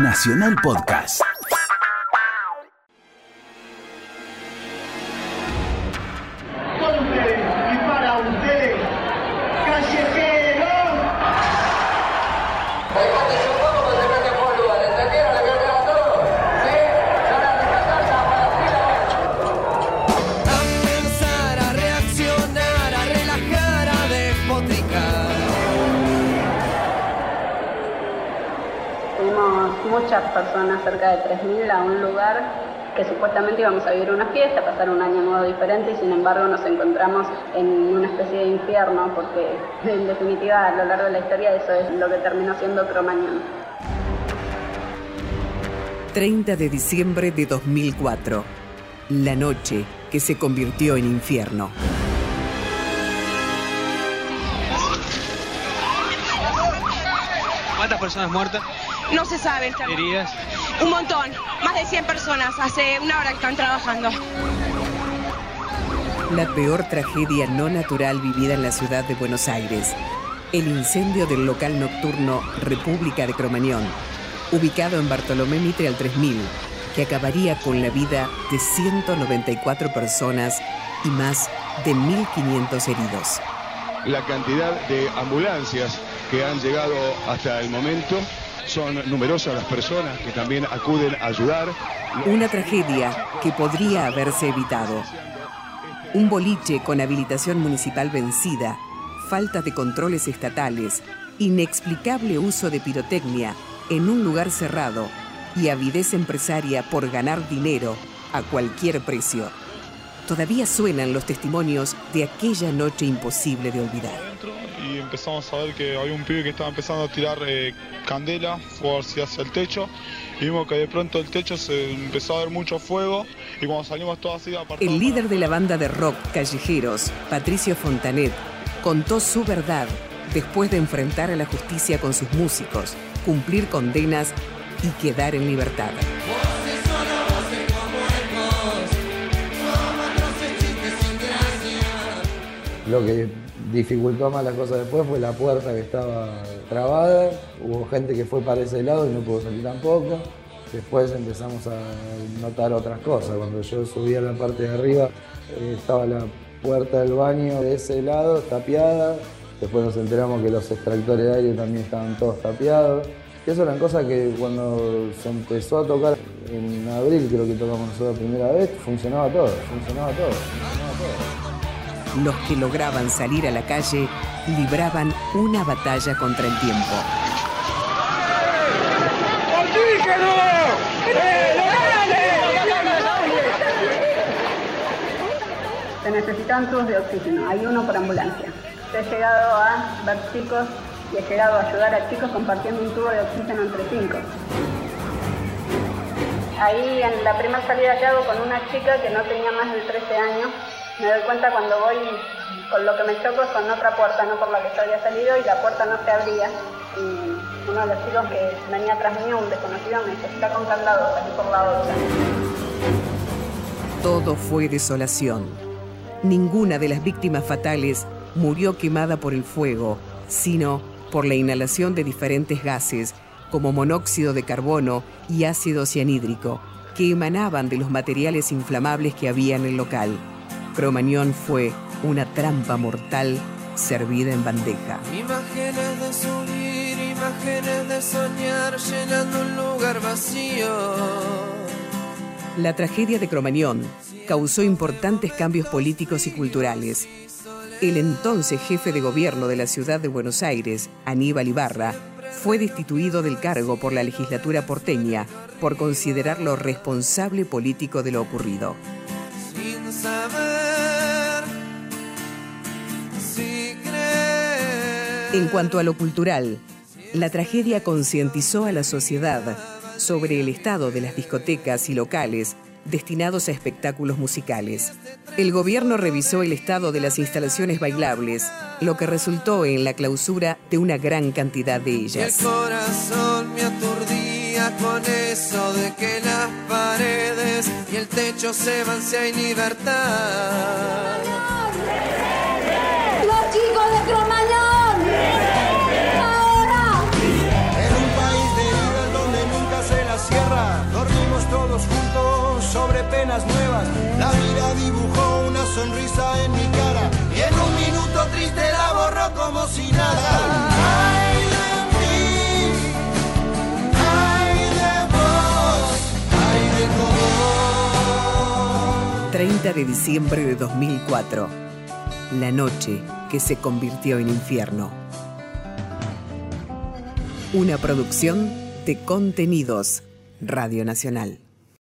Nacional Podcast. Muchas personas, cerca de 3.000, a un lugar que supuestamente íbamos a vivir una fiesta, pasar un año nuevo diferente y sin embargo nos encontramos en una especie de infierno porque en definitiva a lo largo de la historia eso es lo que terminó siendo Cromañón. 30 de diciembre de 2004, la noche que se convirtió en infierno. ¿Cuántas personas muertas? No se sabe. ¿Heridas? Un montón, más de 100 personas, hace una hora que están trabajando. La peor tragedia no natural vivida en la ciudad de Buenos Aires. El incendio del local nocturno República de Cromañón, ubicado en Bartolomé Mitre al 3000, que acabaría con la vida de 194 personas y más de 1.500 heridos. La cantidad de ambulancias que han llegado hasta el momento son numerosas las personas que también acuden a ayudar. Una tragedia que podría haberse evitado. Un boliche con habilitación municipal vencida, falta de controles estatales, inexplicable uso de pirotecnia en un lugar cerrado y avidez empresaria por ganar dinero a cualquier precio. Todavía suenan los testimonios de aquella noche imposible de olvidar empezamos a ver que había un pibe que estaba empezando a tirar eh, candela hacia, hacia el techo y vimos que de pronto el techo se empezó a ver mucho fuego y cuando salimos todos así El líder de la banda de rock Callejeros, Patricio Fontanet, contó su verdad después de enfrentar a la justicia con sus músicos, cumplir condenas y quedar en libertad. Lo que dificultó más la cosa después fue la puerta que estaba trabada, hubo gente que fue para ese lado y no pudo salir tampoco. Después empezamos a notar otras cosas. Cuando yo subí a la parte de arriba eh, estaba la puerta del baño de ese lado tapiada. Después nos enteramos que los extractores de aire también estaban todos tapiados. Eso eran cosas que cuando se empezó a tocar en abril, creo que tocamos nosotros la primera vez, funcionaba todo, funcionaba todo los que lograban salir a la calle libraban una batalla contra el tiempo. Se necesitan tubos de oxígeno, hay uno por ambulancia. He llegado a ver chicos y he llegado a ayudar a chicos compartiendo un tubo de oxígeno entre cinco. Ahí en la primera salida que hago con una chica que no tenía más de 13 años, me doy cuenta cuando voy, con lo que me choco es con otra puerta, no por la que yo había salido, y la puerta no se abría. Y uno de los chicos que venía atrás mío, un desconocido, me dice, está con candado, salí por la otra. Todo fue desolación. Ninguna de las víctimas fatales murió quemada por el fuego, sino por la inhalación de diferentes gases, como monóxido de carbono y ácido cianhídrico, que emanaban de los materiales inflamables que había en el local. Cromañón fue una trampa mortal servida en bandeja. Imágenes de subir, imágenes de soñar, llenando un lugar vacío. La tragedia de Cromañón causó importantes cambios políticos y culturales. El entonces jefe de gobierno de la ciudad de Buenos Aires, Aníbal Ibarra, fue destituido del cargo por la legislatura porteña por considerarlo responsable político de lo ocurrido. Sin saber En cuanto a lo cultural, la tragedia concientizó a la sociedad sobre el estado de las discotecas y locales destinados a espectáculos musicales. El gobierno revisó el estado de las instalaciones bailables, lo que resultó en la clausura de una gran cantidad de ellas. El corazón me aturdía con eso de que las paredes y el techo se va en libertad. Los chicos de Cromañón. Ahora. En un país de libres donde nunca se la cierra, dormimos todos juntos sobre penas nuevas. La vida dibujó una sonrisa en mi cara y en un minuto triste la borró como si nada. Ay, 30 de diciembre de 2004. La noche que se convirtió en infierno. Una producción de contenidos Radio Nacional.